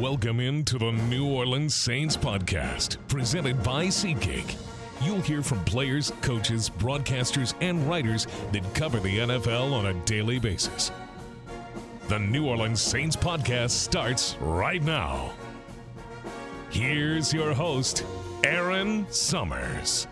Welcome into the New Orleans Saints podcast, presented by SeatGeek. You'll hear from players, coaches, broadcasters, and writers that cover the NFL on a daily basis. The New Orleans Saints podcast starts right now. Here's your host, Aaron Summers.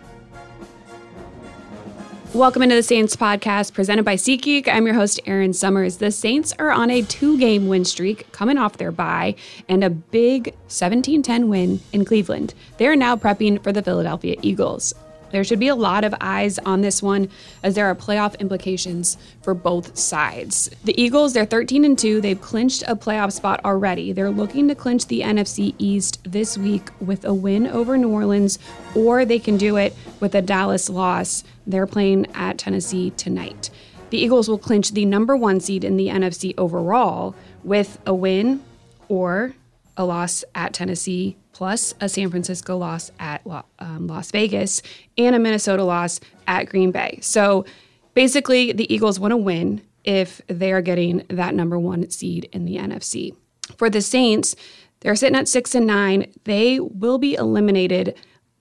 Welcome into the Saints podcast presented by SeatGeek. I'm your host, Aaron Summers. The Saints are on a two game win streak coming off their bye and a big 17 10 win in Cleveland. They are now prepping for the Philadelphia Eagles. There should be a lot of eyes on this one as there are playoff implications for both sides. The Eagles, they're 13 and 2. They've clinched a playoff spot already. They're looking to clinch the NFC East this week with a win over New Orleans, or they can do it with a Dallas loss. They're playing at Tennessee tonight. The Eagles will clinch the number one seed in the NFC overall with a win or a loss at Tennessee plus a San Francisco loss at um, Las Vegas and a Minnesota loss at Green Bay. So basically, the Eagles want to win if they are getting that number one seed in the NFC. For the Saints, they're sitting at six and nine. They will be eliminated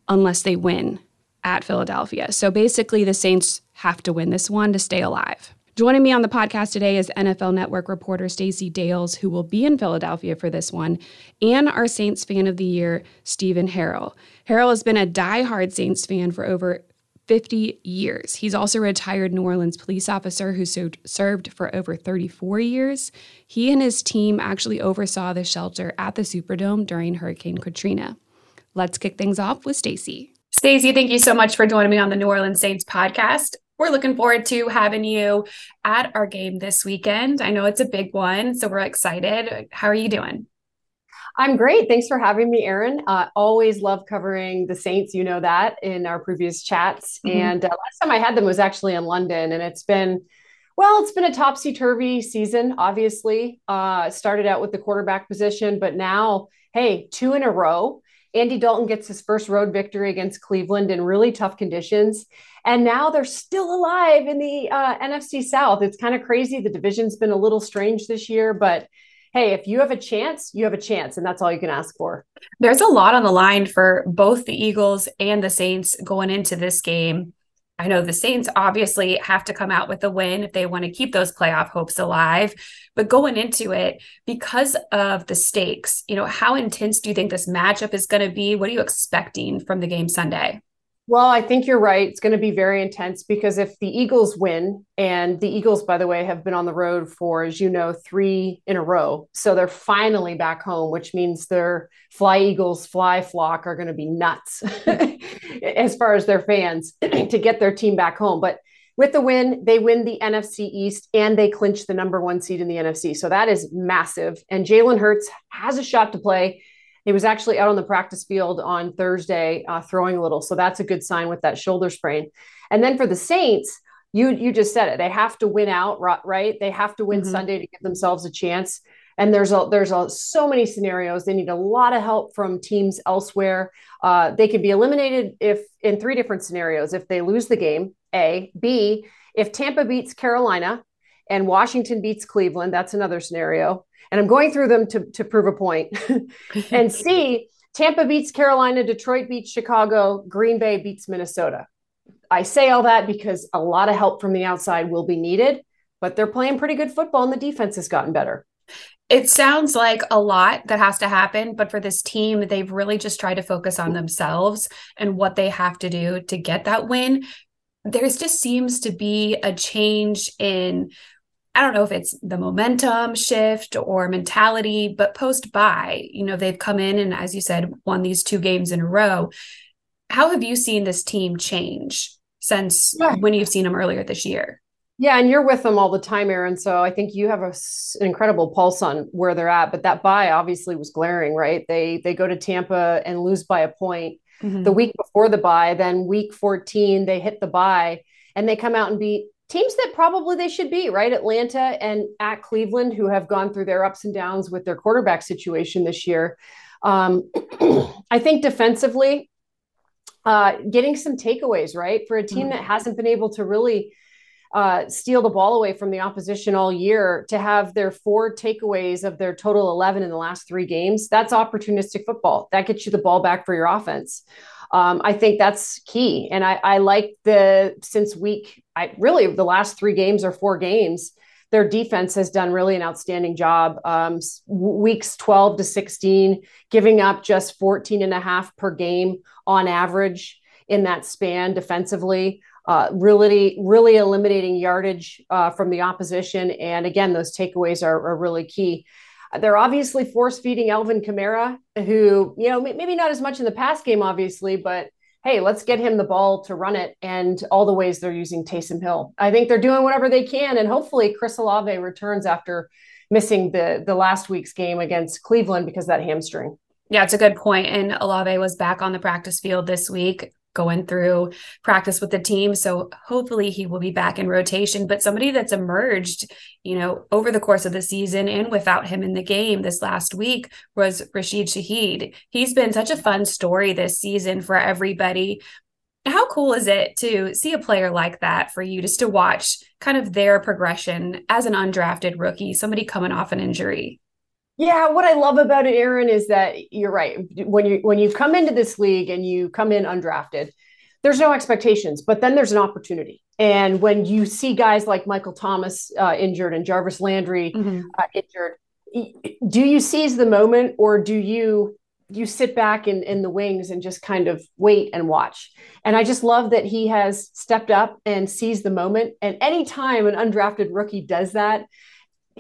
unless they win at Philadelphia. So basically, the Saints have to win this one to stay alive. Joining me on the podcast today is NFL Network reporter Stacey Dales, who will be in Philadelphia for this one, and our Saints fan of the year, Stephen Harrell. Harrell has been a die-hard Saints fan for over 50 years. He's also a retired New Orleans police officer who served for over 34 years. He and his team actually oversaw the shelter at the Superdome during Hurricane Katrina. Let's kick things off with Stacey. Stacey, thank you so much for joining me on the New Orleans Saints podcast we're looking forward to having you at our game this weekend. I know it's a big one, so we're excited. How are you doing? I'm great. Thanks for having me, Aaron. Uh, always love covering the Saints. You know that in our previous chats. Mm-hmm. And uh, last time I had them was actually in London, and it's been, well, it's been a topsy turvy season. Obviously, uh, started out with the quarterback position, but now, hey, two in a row. Andy Dalton gets his first road victory against Cleveland in really tough conditions. And now they're still alive in the uh, NFC South. It's kind of crazy. The division's been a little strange this year, but hey, if you have a chance, you have a chance. And that's all you can ask for. There's a lot on the line for both the Eagles and the Saints going into this game. I know the Saints obviously have to come out with a win if they want to keep those playoff hopes alive. But going into it, because of the stakes, you know, how intense do you think this matchup is going to be? What are you expecting from the game Sunday? Well, I think you're right. It's going to be very intense because if the Eagles win, and the Eagles, by the way, have been on the road for, as you know, three in a row. So they're finally back home, which means their Fly Eagles fly flock are going to be nuts as far as their fans to get their team back home. But with the win, they win the NFC East and they clinch the number one seed in the NFC. So that is massive. And Jalen Hurts has a shot to play. He was actually out on the practice field on Thursday uh, throwing a little. So that's a good sign with that shoulder sprain. And then for the Saints, you you just said it. They have to win out, right? They have to win mm-hmm. Sunday to give themselves a chance. And there's a there's a so many scenarios. They need a lot of help from teams elsewhere. Uh, they can be eliminated if in three different scenarios. If they lose the game, A, B, if Tampa beats Carolina and Washington beats Cleveland, that's another scenario and I'm going through them to, to prove a point. and C, Tampa beats Carolina, Detroit beats Chicago, Green Bay beats Minnesota. I say all that because a lot of help from the outside will be needed, but they're playing pretty good football and the defense has gotten better. It sounds like a lot that has to happen, but for this team, they've really just tried to focus on themselves and what they have to do to get that win. There just seems to be a change in I don't know if it's the momentum shift or mentality, but post bye, you know, they've come in and, as you said, won these two games in a row. How have you seen this team change since yeah. when you've seen them earlier this year? Yeah, and you're with them all the time, Aaron. So I think you have a, an incredible pulse on where they're at. But that bye obviously was glaring, right? They they go to Tampa and lose by a point mm-hmm. the week before the bye. Then week 14, they hit the bye and they come out and beat teams that probably they should be, right? Atlanta and at Cleveland, who have gone through their ups and downs with their quarterback situation this year. Um, I think defensively, uh, getting some takeaways, right? For a team that hasn't been able to really uh, steal the ball away from the opposition all year to have their four takeaways of their total 11 in the last three games. That's opportunistic football. That gets you the ball back for your offense. Um, I think that's key. And I, I like the since week, I really the last three games or four games, their defense has done really an outstanding job. Um, weeks 12 to 16, giving up just 14 and a half per game on average in that span defensively uh, really, really eliminating yardage uh, from the opposition. And again, those takeaways are, are really key. They're obviously force feeding Alvin Kamara, who, you know, maybe not as much in the past game, obviously, but hey, let's get him the ball to run it and all the ways they're using Taysom Hill. I think they're doing whatever they can. And hopefully Chris Olave returns after missing the, the last week's game against Cleveland because that hamstring. Yeah, it's a good point. And Olave was back on the practice field this week going through practice with the team. So hopefully he will be back in rotation. But somebody that's emerged, you know, over the course of the season and without him in the game this last week was Rashid Shaheed. He's been such a fun story this season for everybody. How cool is it to see a player like that for you just to watch kind of their progression as an undrafted rookie, somebody coming off an injury? Yeah, what I love about it, Aaron, is that you're right. When you when you come into this league and you come in undrafted, there's no expectations, but then there's an opportunity. And when you see guys like Michael Thomas uh, injured and Jarvis Landry mm-hmm. uh, injured, do you seize the moment or do you you sit back in, in the wings and just kind of wait and watch? And I just love that he has stepped up and seized the moment. And anytime an undrafted rookie does that,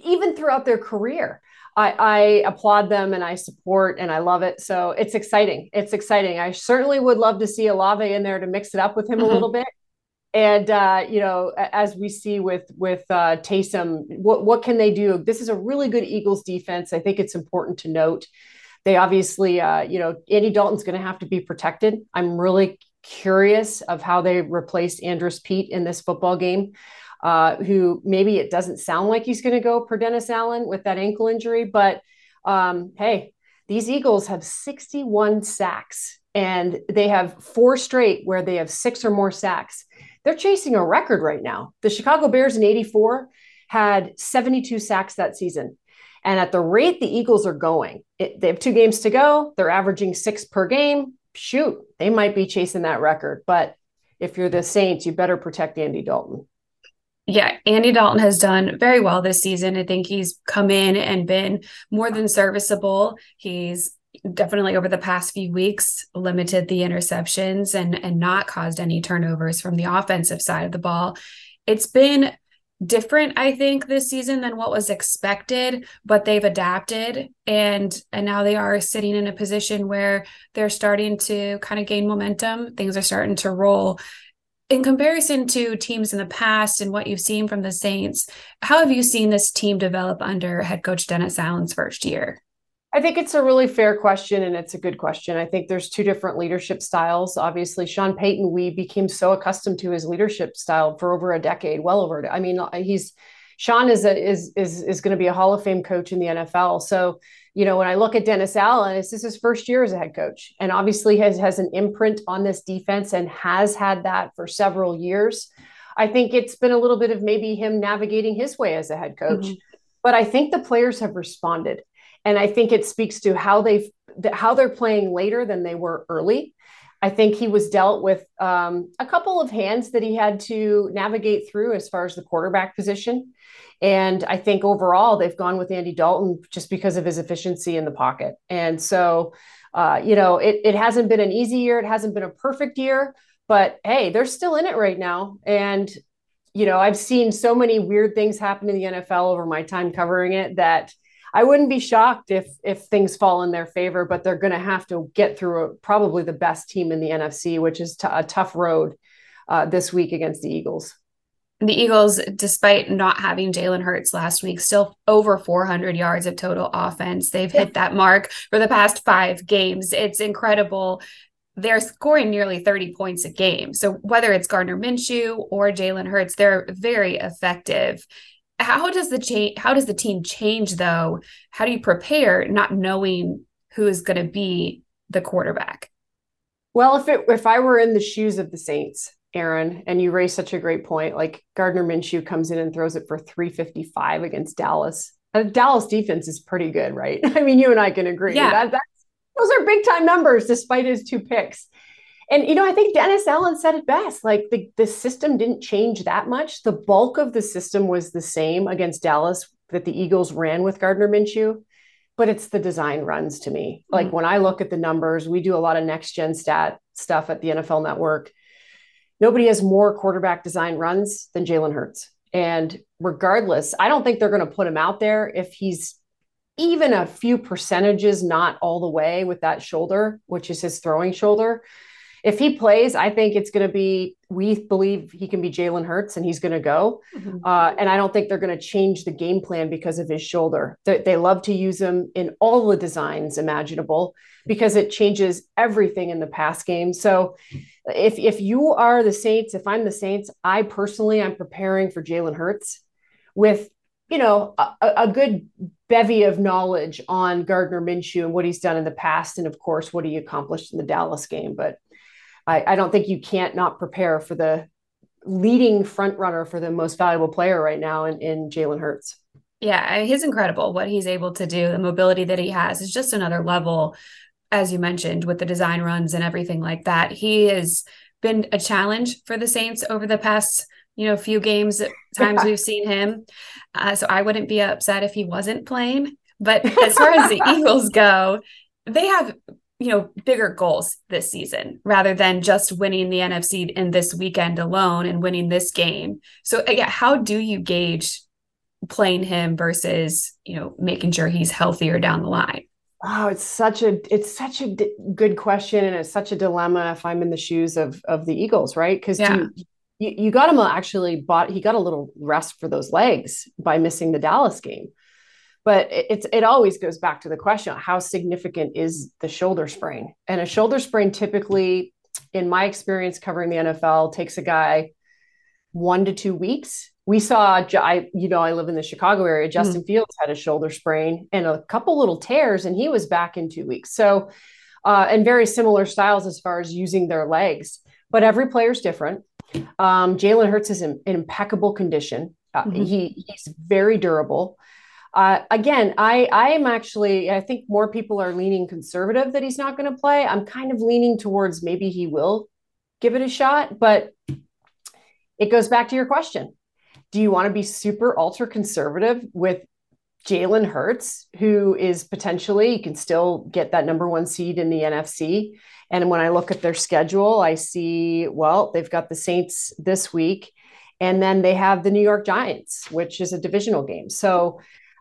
even throughout their career, I, I applaud them and I support and I love it. So it's exciting. It's exciting. I certainly would love to see Olave in there to mix it up with him mm-hmm. a little bit. And uh, you know, as we see with with uh, Taysom, what what can they do? This is a really good Eagles defense. I think it's important to note. They obviously, uh, you know, Andy Dalton's going to have to be protected. I'm really curious of how they replace Andrus Peat in this football game uh, who maybe it doesn't sound like he's going to go per Dennis Allen with that ankle injury. But um, hey, these Eagles have 61 sacks and they have four straight where they have six or more sacks. They're chasing a record right now. The Chicago Bears in 84 had 72 sacks that season. And at the rate the Eagles are going, it, they have two games to go. They're averaging six per game. Shoot, they might be chasing that record. But if you're the Saints, you better protect Andy Dalton yeah, Andy Dalton has done very well this season. I think he's come in and been more than serviceable. He's definitely over the past few weeks limited the interceptions and and not caused any turnovers from the offensive side of the ball. It's been different I think this season than what was expected, but they've adapted and and now they are sitting in a position where they're starting to kind of gain momentum. Things are starting to roll in comparison to teams in the past and what you've seen from the Saints, how have you seen this team develop under head coach Dennis Allen's first year? I think it's a really fair question and it's a good question. I think there's two different leadership styles. Obviously, Sean Payton, we became so accustomed to his leadership style for over a decade, well over. I mean, he's Sean is a, is is is going to be a Hall of Fame coach in the NFL. So you know, when I look at Dennis Allen, this is his first year as a head coach, and obviously has has an imprint on this defense and has had that for several years. I think it's been a little bit of maybe him navigating his way as a head coach, mm-hmm. but I think the players have responded, and I think it speaks to how they've how they're playing later than they were early. I think he was dealt with um, a couple of hands that he had to navigate through as far as the quarterback position. And I think overall they've gone with Andy Dalton just because of his efficiency in the pocket. And so, uh, you know, it, it hasn't been an easy year. It hasn't been a perfect year, but hey, they're still in it right now. And, you know, I've seen so many weird things happen in the NFL over my time covering it that I wouldn't be shocked if if things fall in their favor, but they're going to have to get through a, probably the best team in the NFC, which is t- a tough road uh, this week against the Eagles. The Eagles, despite not having Jalen Hurts last week, still over 400 yards of total offense. They've hit that mark for the past five games. It's incredible they're scoring nearly 30 points a game. So whether it's Gardner Minshew or Jalen Hurts, they're very effective how does the change how does the team change though how do you prepare not knowing who is going to be the quarterback well if it if i were in the shoes of the saints Aaron, and you raised such a great point. Like Gardner Minshew comes in and throws it for 355 against Dallas. The Dallas defense is pretty good, right? I mean, you and I can agree. Yeah. That, those are big time numbers despite his two picks. And you know, I think Dennis Allen said it best. Like the, the system didn't change that much. The bulk of the system was the same against Dallas that the Eagles ran with Gardner Minshew, but it's the design runs to me. Like mm-hmm. when I look at the numbers, we do a lot of next gen stat stuff at the NFL network. Nobody has more quarterback design runs than Jalen Hurts. And regardless, I don't think they're going to put him out there if he's even a few percentages not all the way with that shoulder, which is his throwing shoulder if he plays, I think it's going to be, we believe he can be Jalen Hurts and he's going to go. Mm-hmm. Uh, and I don't think they're going to change the game plan because of his shoulder. They, they love to use him in all the designs imaginable because it changes everything in the pass game. So if, if you are the Saints, if I'm the Saints, I personally, I'm preparing for Jalen Hurts with, you know, a, a good bevy of knowledge on Gardner Minshew and what he's done in the past. And of course, what he accomplished in the Dallas game. But I, I don't think you can't not prepare for the leading front runner for the most valuable player right now in, in Jalen Hurts. Yeah, he's incredible. What he's able to do, the mobility that he has is just another level, as you mentioned, with the design runs and everything like that. He has been a challenge for the Saints over the past, you know, few games, times we've seen him. Uh, so I wouldn't be upset if he wasn't playing. But as far as the Eagles go, they have you know bigger goals this season rather than just winning the NFC in this weekend alone and winning this game. So yeah, how do you gauge playing him versus you know making sure he's healthier down the line? Oh, it's such a it's such a d- good question, and it's such a dilemma if I'm in the shoes of of the Eagles, right? Because yeah. you, you, you got him uh, actually bought he got a little rest for those legs by missing the Dallas game but it's it always goes back to the question how significant is the shoulder sprain and a shoulder sprain typically in my experience covering the nfl takes a guy one to two weeks we saw i you know i live in the chicago area mm-hmm. justin mm-hmm. fields had a shoulder sprain and a couple little tears and he was back in two weeks so uh, and very similar styles as far as using their legs but every player's different um, jalen hurts is in, in impeccable condition uh, mm-hmm. he, he's very durable uh, again, I I am actually I think more people are leaning conservative that he's not going to play. I'm kind of leaning towards maybe he will give it a shot, but it goes back to your question. Do you want to be super ultra conservative with Jalen Hurts, who is potentially you can still get that number one seed in the NFC? And when I look at their schedule, I see well they've got the Saints this week, and then they have the New York Giants, which is a divisional game. So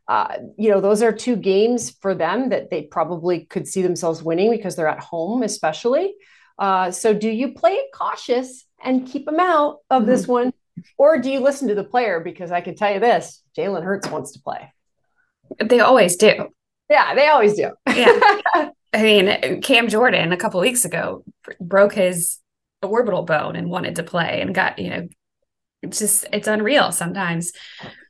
uh, you know, those are two games for them that they probably could see themselves winning because they're at home, especially. Uh, so, do you play it cautious and keep them out of this one, or do you listen to the player? Because I can tell you this: Jalen Hurts wants to play. They always do. Yeah, they always do. yeah. I mean, Cam Jordan a couple weeks ago broke his orbital bone and wanted to play and got, you know, it's just it's unreal sometimes.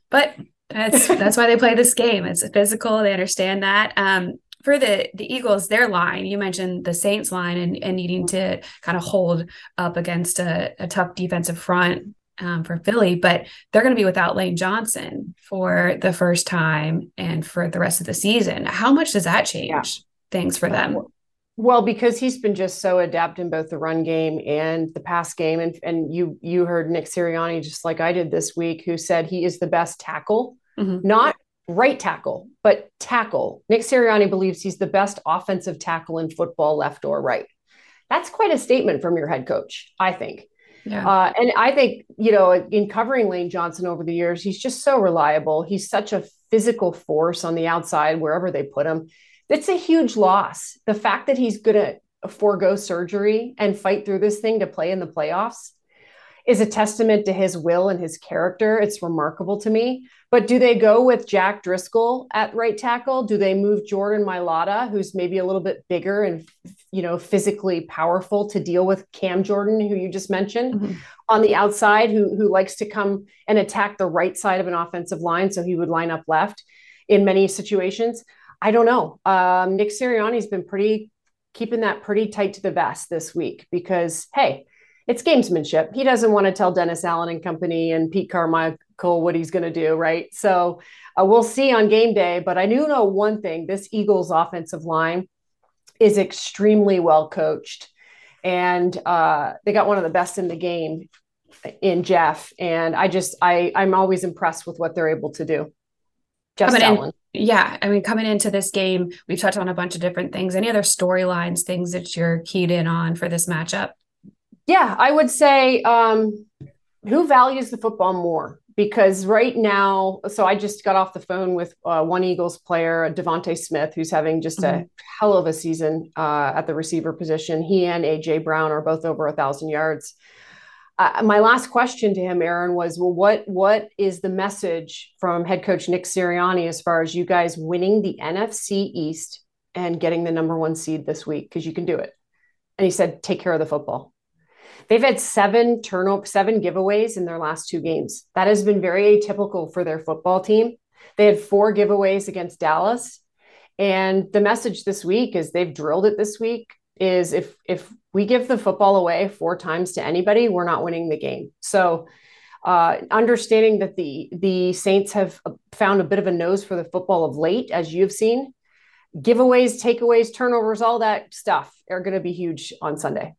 But that's that's why they play this game. It's physical. They understand that. Um, for the the Eagles, their line, you mentioned the Saints line and, and needing to kind of hold up against a, a tough defensive front um, for Philly, but they're going to be without Lane Johnson for the first time and for the rest of the season. How much does that change yeah. things for them? Well, because he's been just so adept in both the run game and the pass game, and and you you heard Nick Sirianni just like I did this week, who said he is the best tackle mm-hmm. not right tackle, but tackle. Nick Sirianni believes he's the best offensive tackle in football, left or right. That's quite a statement from your head coach, I think. Yeah. Uh, and I think, you know, in covering Lane Johnson over the years, he's just so reliable. He's such a physical force on the outside, wherever they put him. It's a huge loss. The fact that he's going to forego surgery and fight through this thing to play in the playoffs is a testament to his will and his character. It's remarkable to me. But do they go with Jack Driscoll at right tackle? Do they move Jordan Mailata, who's maybe a little bit bigger and you know physically powerful to deal with Cam Jordan, who you just mentioned, mm-hmm. on the outside, who who likes to come and attack the right side of an offensive line, so he would line up left in many situations. I don't know. Um, Nick Sirianni's been pretty keeping that pretty tight to the vest this week because hey, it's gamesmanship. He doesn't want to tell Dennis Allen and company and Pete Carmichael what he's going to do, right? So uh, we'll see on game day. But I do know one thing: this Eagles offensive line is extremely well coached, and uh, they got one of the best in the game in Jeff. And I just I I'm always impressed with what they're able to do. Jeff Allen. Yeah, I mean, coming into this game, we've touched on a bunch of different things. Any other storylines, things that you're keyed in on for this matchup? Yeah, I would say um, who values the football more? Because right now, so I just got off the phone with uh, one Eagles player, DeVonta Smith, who's having just mm-hmm. a hell of a season uh, at the receiver position. He and AJ Brown are both over a thousand yards. Uh, my last question to him, Aaron, was, well, what what is the message from head coach Nick Sirianni as far as you guys winning the NFC East and getting the number one seed this week? Because you can do it. And he said, take care of the football. They've had seven turnover, seven giveaways in their last two games. That has been very atypical for their football team. They had four giveaways against Dallas. And the message this week is they've drilled it this week is if if we give the football away four times to anybody, we're not winning the game. So uh, understanding that the the Saints have found a bit of a nose for the football of late, as you've seen, giveaways, takeaways, turnovers, all that stuff are going to be huge on Sunday.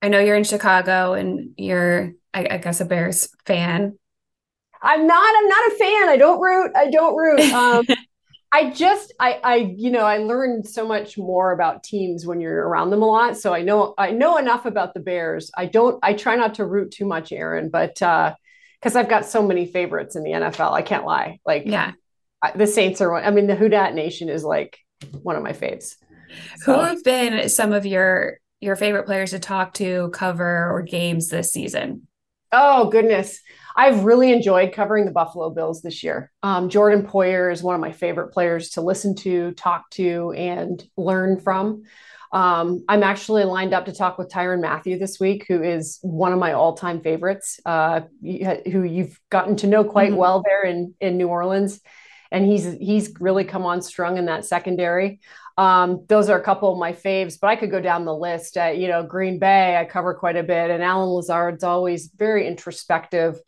I know you're in Chicago and you're, I, I, guess, a Bears fan. I'm not. I'm not a fan. I don't root. I don't root. Um, I just, I, I, you know, I learned so much more about teams when you're around them a lot. So I know, I know enough about the Bears. I don't. I try not to root too much, Aaron, but because uh, I've got so many favorites in the NFL, I can't lie. Like, yeah, I, the Saints are one. I mean, the Who Dat Nation is like one of my faves. So. Who have been some of your your favorite players to talk to, cover, or games this season? Oh, goodness. I've really enjoyed covering the Buffalo Bills this year. Um, Jordan Poyer is one of my favorite players to listen to, talk to, and learn from. Um, I'm actually lined up to talk with Tyrann Mathieu this week, who is one of my all-time favorites, uh, who you've gotten to know quite mm-hmm. well there in in New Orleans, and he's he's really come on strong in that secondary. Um, those are a couple of my faves, but I could go down the list. Uh, you know, Green Bay, I cover quite a bit, and Allen Lazard's always very introspective.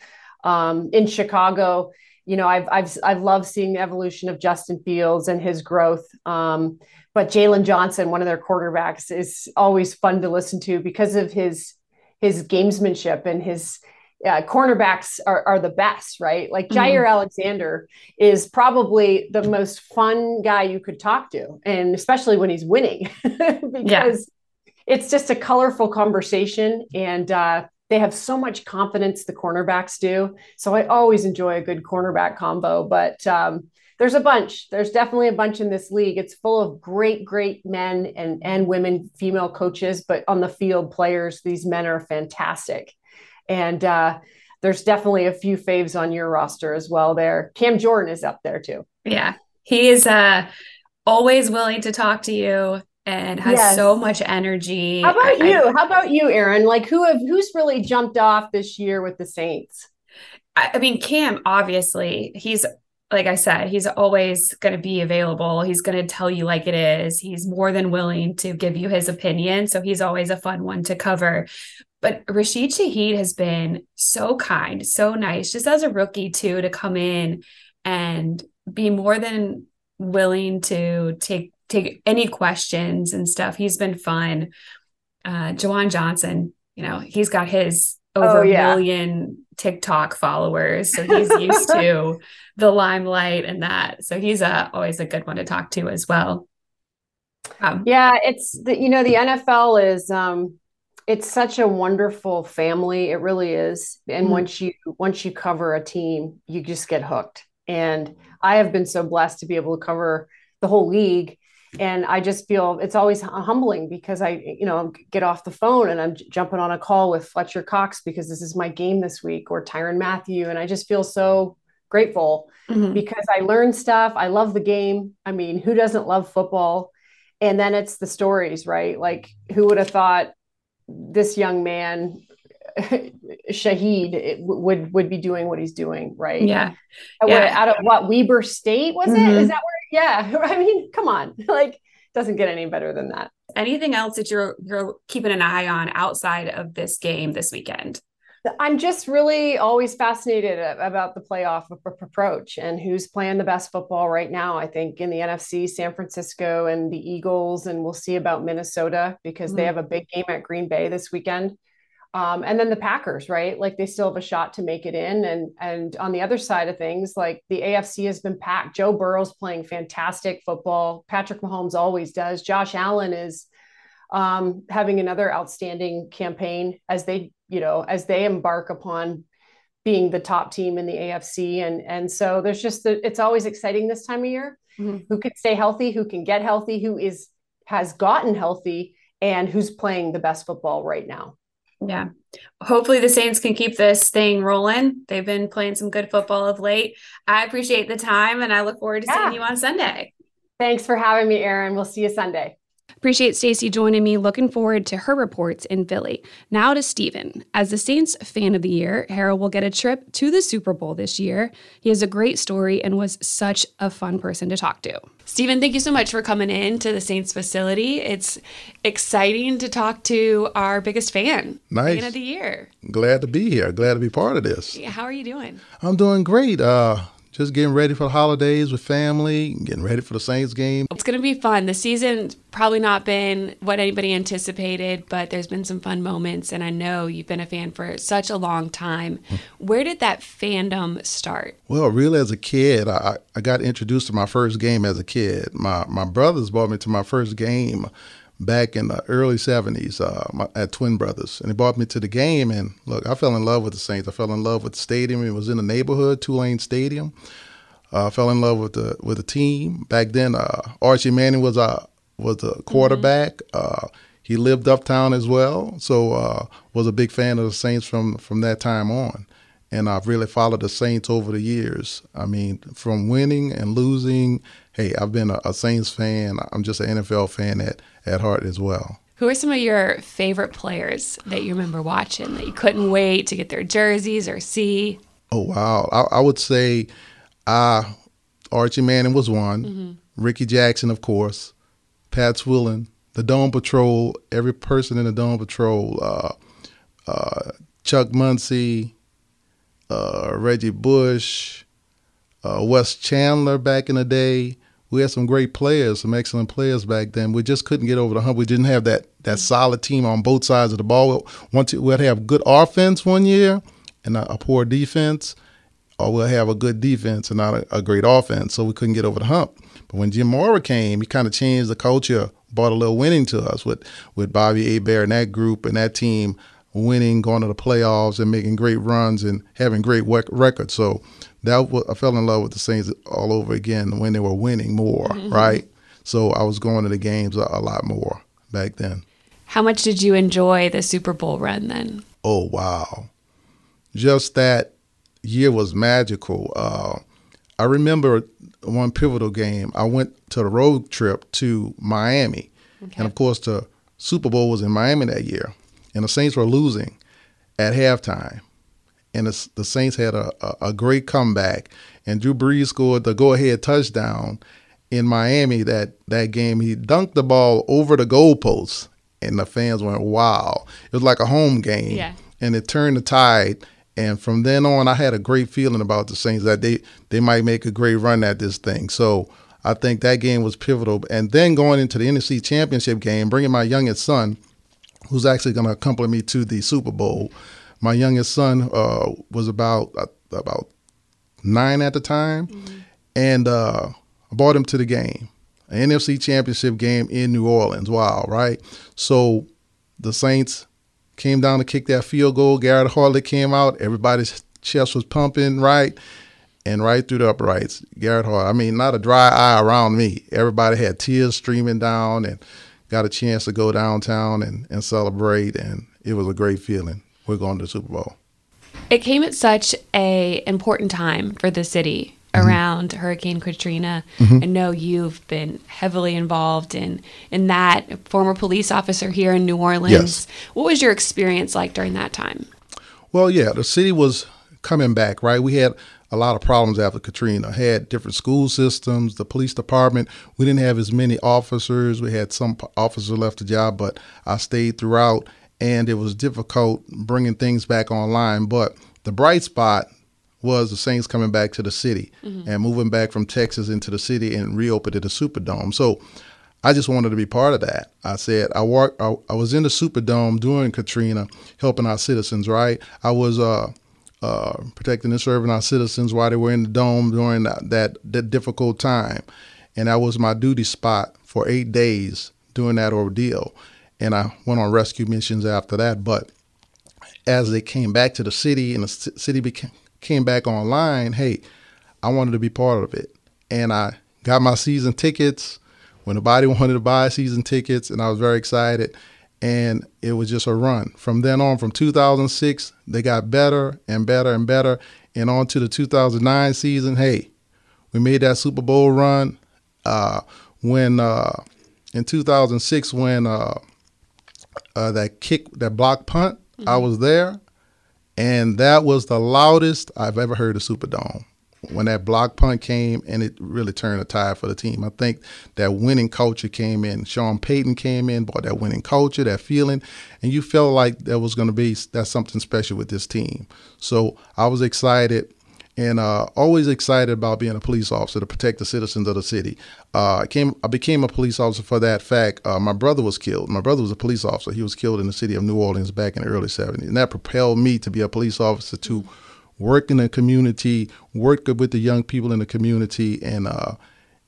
Um, in Chicago, you know, I've I've I've loved seeing the evolution of Justin Fields and his growth. Um, but Jaylon Johnson, one of their quarterbacks, is always fun to listen to because of his his gamesmanship and his uh, cornerbacks are, are the best, right? Like Jaire mm-hmm. Alexander is probably the most fun guy you could talk to, and especially when he's winning, because yeah. it's just a colorful conversation, and uh, they have so much confidence. The cornerbacks do, so I always enjoy a good cornerback combo. But um, there's a bunch. There's definitely a bunch in this league. It's full of great, great men and and women, female coaches, but on the field, players. These men are fantastic and uh, there's definitely a few faves on your roster as well there. Cam Jordan is up there too. Yeah. He is uh, always willing to talk to you and has yes. so much energy. How about I, you? How about you, Aaron? Like who have who's really jumped off this year with the Saints? I, I mean, Cam, obviously, he's like I said, he's always going to be available. He's going to tell you like it is. He's more than willing to give you his opinion. So he's always a fun one to cover. But Rashid Shaheed has been so kind, so nice, just as a rookie, too, to come in and be more than willing to take take any questions and stuff. He's been fun. Uh Juwan Johnson, you know, he's got his over oh, yeah. a million TikTok followers. So he's used to the limelight and that. So he's a, uh, always a good one to talk to as well. Um, yeah, it's the, you know, the NFL is, um, it's such a wonderful family. It really is. And mm-hmm. once you, once you cover a team, you just get hooked. And I have been so blessed to be able to cover the whole league and i just feel it's always humbling because i you know get off the phone and i'm jumping on a call with fletcher cox because this is my game this week or tyrann mathieu and i just feel so grateful mm-hmm. because i learn stuff i love the game i mean who doesn't love football and then it's the stories right like who would have thought this young man Shaheed would would be doing what he's doing, right? Yeah. yeah. Out of what Weber State was mm-hmm. it? Is that where yeah, I mean, come on. Like doesn't get any better than that. Anything else that you're you're keeping an eye on outside of this game this weekend? I'm just really always fascinated about the playoff approach and who's playing the best football right now. I think in the NFC, San Francisco and the Eagles, and we'll see about Minnesota because mm-hmm. they have a big game at Green Bay this weekend. Um, and then the Packers, right? Like they still have a shot to make it in. And and on the other side of things, like the AFC has been packed. Joe Burrow's playing fantastic football. Patrick Mahomes always does. Josh Allen is um, having another outstanding campaign as they, you know, as they embark upon being the top team in the AFC. And and so there's just the, it's always exciting this time of year. Mm-hmm. Who can stay healthy? Who can get healthy? Who is has gotten healthy? And who's playing the best football right now? Yeah. Hopefully the Saints can keep this thing rolling. They've been playing some good football of late. I appreciate the time and I look forward to yeah. seeing you on Sunday. Thanks for having me, Aaron. We'll see you Sunday. Appreciate Stacey joining me. Looking forward to her reports in Philly. Now to Stephen. As the Saints fan of the year, Harrell will get a trip to the Super Bowl this year. He has a great story and was such a fun person to talk to. Stephen, thank you so much for coming in to the Saints facility. It's exciting to talk to our biggest fan. Nice. Fan of the year. Glad to be here. Glad to be part of this. How are you doing? I'm doing great. Uh, just getting ready for the holidays with family, getting ready for the Saints game. It's going to be fun. The season's probably not been what anybody anticipated, but there's been some fun moments. And I know you've been a fan for such a long time. Hmm. Where did that fandom start? Well, really, as a kid, I, I got introduced to my first game as a kid. My, my brothers brought me to my first game back in the early 70s uh, at Twin Brothers. And he brought me to the game. And look, I fell in love with the Saints. I fell in love with the stadium. It was in the neighborhood, Tulane Stadium. I uh, fell in love with the with the team. Back then, uh, Archie Manning was a, was a quarterback. Mm-hmm. Uh, he lived uptown as well. So uh, was a big fan of the Saints from, from that time on. And I've really followed the Saints over the years. I mean, from winning and losing hey, I've been a, a Saints fan. I'm just an NFL fan at, at heart as well. Who are some of your favorite players that you remember watching that you couldn't wait to get their jerseys or see? Oh wow, I, I would say uh, Archie Manning was one, mm-hmm. Rickey Jackson, of course, Pat Swilling, the Dome Patrol, every person in the Dome Patrol, uh, uh, Chuck Muncie, uh, Reggie Bush, uh, Wes Chandler back in the day we had some great players, some excellent players back then. We just couldn't get over the hump. We didn't have that that solid team on both sides of the ball. Once we'd have good offense one year and a, a poor defense, or we'll have a good defense and not a, a, great offense. So we couldn't get over the hump. But when Jim Mora came, he kind of changed the culture, brought a little winning to us with with Bobby Hebert and that group and that team winning, going to the playoffs, and making great runs and having great records. So that was, I fell in love with the Saints all over again when they were winning more, mm-hmm. right? So I was going to the games a, a, lot more back then. How much did you enjoy the Super Bowl run then? Oh wow, just that year was magical. Uh, I remember one pivotal game. I went to the road trip to Miami, okay. and of course the Super Bowl was in Miami that year, and the Saints were losing at halftime and the, the Saints had a, a, a, great comeback. And Drew Brees scored the go-ahead touchdown in Miami that that game. He dunked the ball over the goalpost, and the fans went, "Wow!" It was like a home game, yeah. and it turned the tide. And from then on, I had a great feeling about the Saints that they they might make a great run at this thing. So I think that game was pivotal. And then going into the NFC Championship game, bringing my youngest son, who's actually going to accompany me to the Super Bowl my youngest son uh, was about uh, about nine at the time, mm-hmm. and uh, I brought him to the game, an NFC Championship game in New Orleans. Wow, right? So the Saints came down to kick that field goal. Garrett Hartley came out. Everybody's chest was pumping, right? And right through the uprights, Garrett Hartley. I mean, not a dry eye around me. Everybody had tears streaming down and got a chance to go downtown and, and celebrate. And it was a great feeling we're going to the Super Bowl. It came at such a important time for the city mm-hmm. around Hurricane Katrina. Mm-hmm. I know you've been heavily involved in in that. Former police officer here in New Orleans. Yes. What was your experience like during that time? Well, yeah, the city was coming back, right? We had a lot of problems after Katrina. Had different school systems, the police department. We didn't have as many officers. We had some officers left the job, but I stayed throughout, and it was difficult bringing things back online. But the bright spot was the Saints coming back to the city mm-hmm. and moving back from Texas into the city and reopening the Superdome. So I just wanted to be part of that. I said I worked. I, I, was in the Superdome during Katrina, helping our citizens. Right, I was uh, uh, protecting and serving our citizens while they were in the dome during that, that, that difficult time, and that was my duty spot for eight days during that ordeal. And I went on rescue missions after that. But as they came back to the city and the city became, came back online, hey, I wanted to be part of it, and I got my season tickets when nobody wanted to buy season tickets, and I was very excited. And it was just a run. From then on, from 2006, they got better and better and better. And on to the 2009 season, hey, we made that Super Bowl run. Uh, when uh, in 2006, when uh, uh, that kick, that block punt, mm-hmm. I was there, and that was the loudest I've ever heard a Superdome when that block punt came and it really turned the tide for the team. I think that winning culture came in. Sean Payton came in, brought that winning culture, that feeling, and you felt like there was going to be that's something special with this team. So I was excited and uh, always excited about being a police officer to protect the citizens of the city. Uh, I came, I became a police officer for that fact. Uh, my brother was killed. My brother was a police officer. He was killed in the city of New Orleans back in the early '70s, and that propelled me to be a police officer to work in the community, work with the young people in the community, and uh,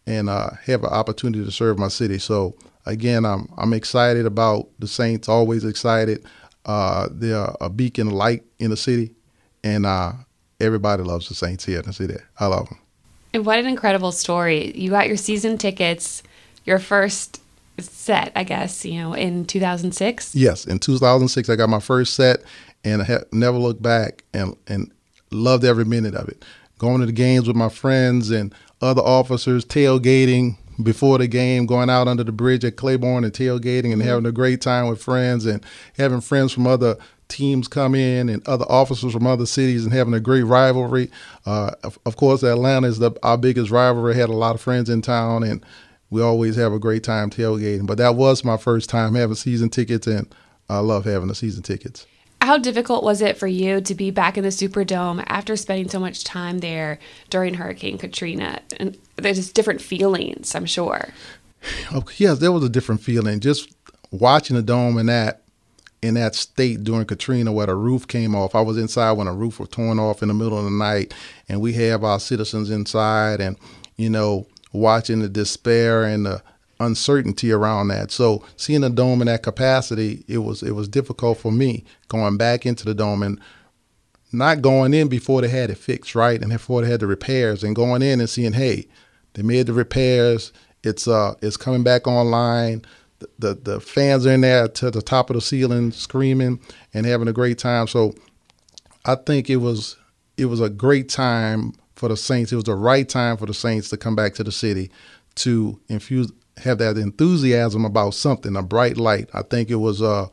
and uh, have an opportunity to serve my city. So again, I'm I'm excited about the Saints. Always excited. Uh, they're a beacon of light in the city, and uh, everybody loves the Saints here in the city. I love them. And what an incredible story! You got your season tickets, your first set, I guess, you know, in 2006. Yes, in 2006, I got my first set, and I have never looked back. And and loved every minute of it. Going to the games with my friends and other officers, tailgating before the game, going out under the bridge at Claiborne and tailgating and mm-hmm. having a great time with friends and having friends from other teams come in and other officers from other cities and having a great rivalry. Uh, of, of, course, Atlanta is the, our biggest rivalry. Had a lot of friends in town and we always have a great time tailgating. But that was my first time having season tickets and I love having the season tickets. How difficult was it for you to be back in the Superdome after spending so much time there during Hurricane Katrina? And there's just different feelings, I'm sure. Yes, there was a different feeling. Just watching the dome in that in that state during Katrina where the roof came off. I was inside when a roof was torn off in the middle of the night and we have our citizens inside and, you know, watching the despair and the uncertainty around that. So seeing the dome in that capacity, it was it was difficult for me going back into the dome and not going in before they had it fixed right? And before they had the repairs and going in and seeing hey they made the repairs. It's uh it's coming back online. The, the, the fans are in there to the top of the ceiling screaming and having a great time. So i think it was it was a great time for the saints. It was the right time for the saints to come back to the city to infuse have that enthusiasm about something, a bright light. I think it was uh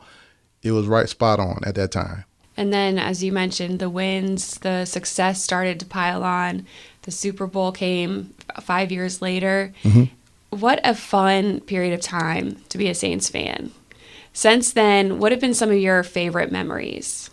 it was right spot on at that time. And then as you mentioned, the wins, the success started to pile on. The Super Bowl came 5 years later. Mm-hmm. What a fun period of time to be a Saints fan. Since then, what have been some of your favorite memories?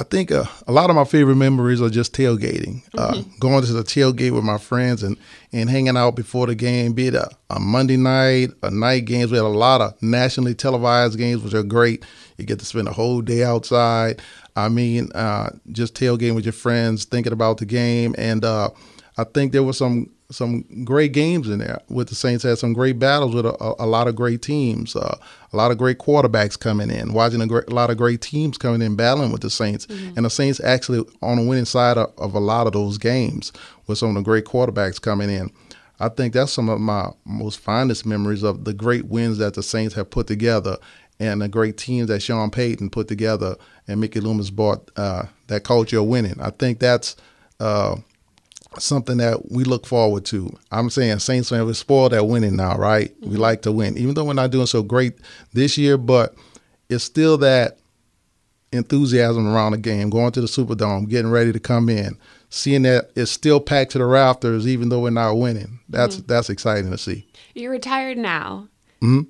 I think uh, a lot of my favorite memories are just tailgating, uh, mm-hmm. uh, going to the tailgate with my friends and, and hanging out before the game, be it a, a, Monday night, a night games. We had a lot of nationally televised games, which are great. You get to spend a whole day outside. I mean, uh, just tailgating with your friends, thinking about the game. And uh, I think there were some some great games in there. With the Saints had some great battles with a, a, a lot of great teams, uh, a lot of great quarterbacks coming in, watching a, great, a, lot of great teams coming in battling with the Saints, mm-hmm. and the Saints actually on the winning side of, of, a lot of those games with some of the great quarterbacks coming in. I think that's some of my most fondest memories of the great wins that the Saints have put together and the great teams that Sean Payton put together and Mickey Loomis brought uh, that culture of winning. I think that's uh, something that we look forward to. I'm saying Saints fans, we're spoiled at winning now, right? Mm-hmm. We like to win, even though we're not doing so great this year, but it's still that enthusiasm around the game, going to the Superdome, getting ready to come in, seeing that it's still packed to the rafters, even though we're not winning. That's mm-hmm. that's exciting to see. You're retired now. Mm-hmm.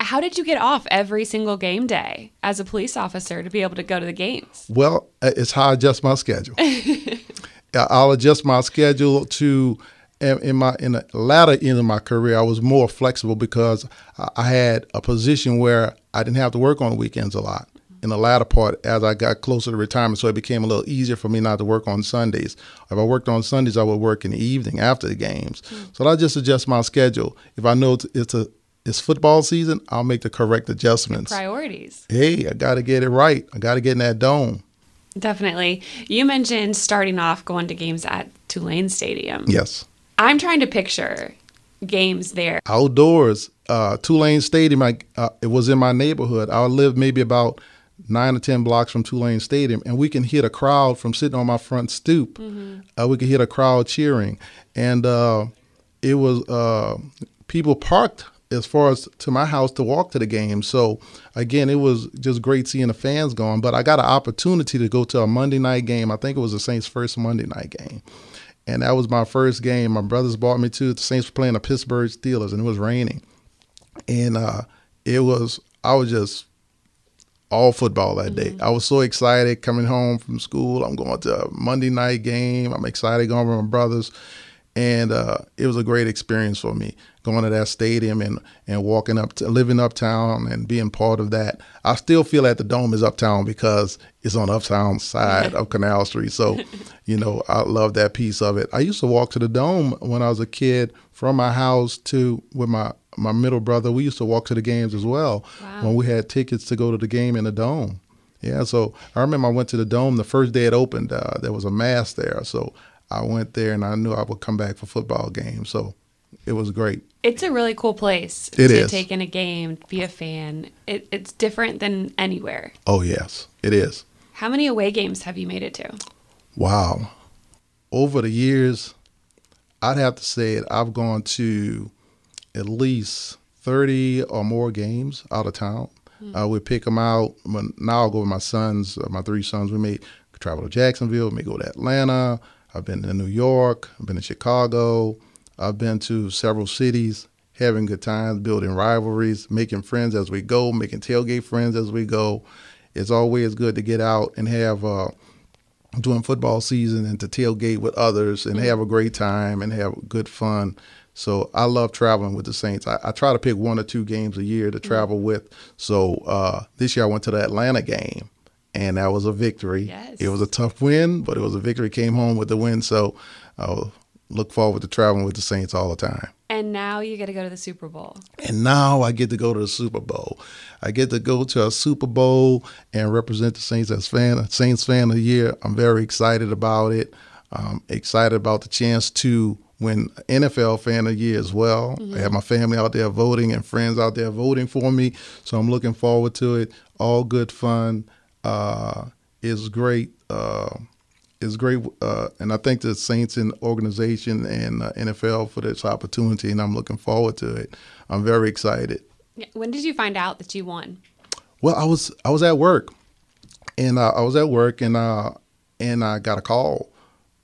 How did you get off every single game day as a police officer to be able to go to the games? Well, uh, it's how I adjust my schedule. I'll adjust my schedule to in my in the latter end of my career, I was more flexible because I had a position where I didn't have to work on the weekends a lot. In the latter part, as I got closer to retirement, so it became a little easier for me not to work on Sundays. If I worked on Sundays, I would work in the evening after the games. Mm-hmm. So I just adjust my schedule. If I know it's a it's football season, I'll make the correct adjustments. Priorities. Hey, I got to get it right. I got to get in that dome. Definitely. You mentioned starting off going to games at Tulane Stadium. Yes. I'm trying to picture games there. Outdoors, uh, Tulane Stadium. I, uh, it was in my neighborhood. I live maybe about nine or ten blocks from Tulane Stadium, and we can hear a crowd from sitting on my front stoop. Mm-hmm. Uh, we could hear a crowd cheering, and uh, it was uh, people parked as far as to my house to walk to the game. So again, it was just great seeing the fans going. But I got an opportunity to go to a Monday night game. I think it was the Saints' first Monday night game and that was my first game. My brothers brought me to the Saints were playing the Pittsburgh Steelers, and it was raining, and uh, it was I was just all football that day. Mm-hmm. I was so excited coming home from school. I'm going to a Monday night game. I'm excited going with my brothers, and uh, it was a great experience for me going to that stadium and and walking up to living uptown and being part of that. I still feel that the dome is uptown because it's on uptown side of Canal Street. So, you know, I love that piece of it. I used to walk to the dome when I was a kid from my house to with my my middle brother. We used to walk to the games as well wow. when we had tickets to go to the game in the dome. Yeah, so I remember I went to the dome the first day it opened. Uh, there was a mass there, so I went there and I knew I would come back for football games. So it was great. It's a really cool place it to is. take in a game, be a fan. It, it's different than anywhere. Oh, yes, it is. How many away games have you made it to? Wow. Over the years, I'd have to say it, I've gone to at least 30 or more games out of town. Mm-hmm. Uh, we pick them out. Now I'll go with my sons, uh, my three sons. We may travel to Jacksonville, we may go to Atlanta. I've been to New York, I've been to Chicago, I've been to several cities, having good times, building rivalries, making friends as we go, making tailgate friends as we go. It's always good to get out and have uh, doing football season and to tailgate with others and have a great time and have good fun. So I love traveling with the Saints. I, I, try to pick one or two games a year to mm-hmm. travel with. So uh, this year I went to the Atlanta game, and that was a victory. Yes. It was a tough win, but it was a victory. Came home with the win. So uh, look forward to traveling with the Saints all the time. And now you get to go to the Super Bowl. And now I get to go to the Super Bowl. I get to go to a Super Bowl and represent the Saints as fan, Saints fan of the year. I'm very excited about it. I'm excited about the chance to win NFL fan of the year as well. Mm-hmm. I have my family out there voting and friends out there voting for me. So I'm looking forward to it. All good fun. Uh, it's great. Uh, is great, uh, and I thank the Saints and organization and uh, NFL for this opportunity, and I'm looking forward to it. I'm very excited. When did you find out that you won? Well, I was I was at work, and uh, I was at work, and uh, and I got a call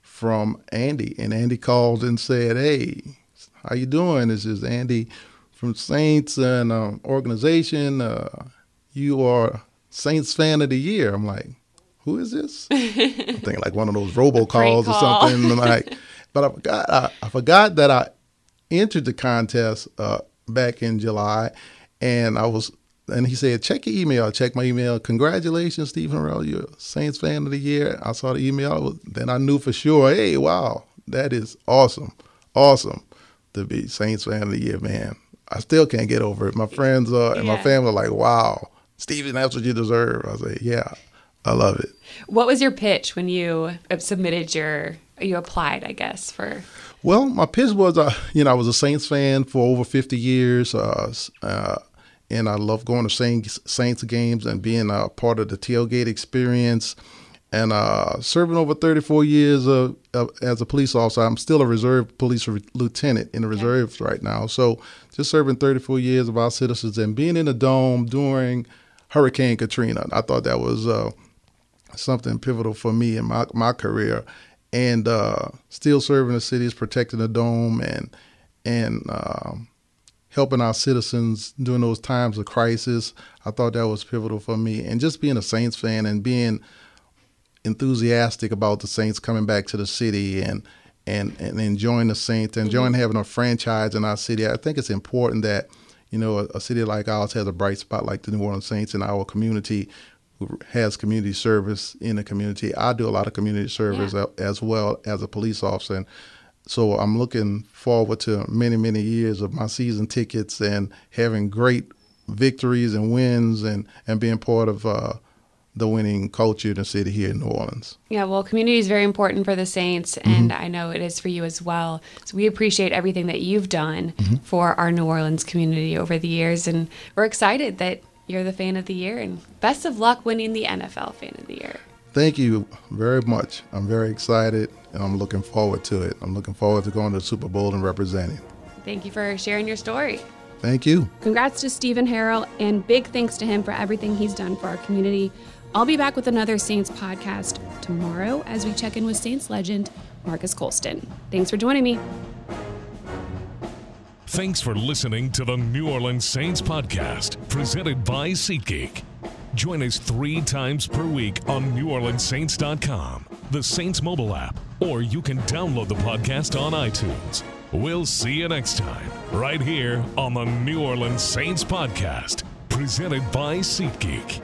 from Andy, and Andy called and said, "Hey, how you doing? This is Andy from Saints and uh, organization. Uh, you are Saints fan of the year." I'm like who is this? I think like one of those robocalls or something. like, but I forgot. I, I, forgot that I entered the contest uh, back in July, and I was. And he said, "Check your email." I checked my email. Congratulations, Stephen Harrell, you're Saints fan of the year. I saw the email. Then I knew for sure. Hey, wow, that is awesome, awesome to be Saints fan of the year, man. I still can't get over it. My friends uh, and yeah. my family are like, "Wow, Stephen, that's what you deserve." I say, "Yeah, I love it. What was your pitch when you submitted your you applied, I guess, for Well, my pitch was uh, you know, I was a Saints fan for over 50 years. Uh, uh, and I love going to Saints, Saints games and being a part of the tailgate experience. And uh, serving over 34 years of, of, as a police officer, I'm still a reserve police re- lieutenant in the reserves right now. So just serving 34 years of our citizens and being in the dome during Hurricane Katrina, I thought that was uh, something pivotal for me in my, my career. and uh, still serving the cities, protecting the dome, and and um, helping our citizens during those times of crisis. I thought that was pivotal for me, and just being a Saints fan and being enthusiastic about the Saints coming back to the city and and and enjoying the Saints, enjoying mm-hmm. having a franchise in our city. I think it's important that you know a, a city like ours has a bright spot like the New Orleans Saints in our community who has community service in the community. I do a lot of community service yeah. as well as a police officer. And so I'm looking forward to many, many years of my season tickets and having great victories and wins and, and being part of uh, the winning culture in the city here in New Orleans. Yeah, well, community is very important for the Saints, and mm-hmm. I know it is for you as well. So we appreciate everything that you've done mm-hmm. for our New Orleans community over the years, and we're excited that you're the fan of the year, and best of luck winning the NFL fan of the year. Thank you very much. I'm very excited, and I'm looking forward to it. I'm looking forward to going to the Super Bowl and representing. Thank you for sharing your story. Thank you. Congrats to Stephen Harrell, and big thanks to him for everything he's done for our community. I'll be back with another Saints podcast tomorrow as we check in with Saints legend Marques Colston. Thanks for joining me. Thanks for listening to the New Orleans Saints podcast, presented by SeatGeek. Join us three times per week on NewOrleansSaints.com, the Saints mobile app, or you can download the podcast on iTunes. We'll see you next time, right here on the New Orleans Saints podcast, presented by SeatGeek.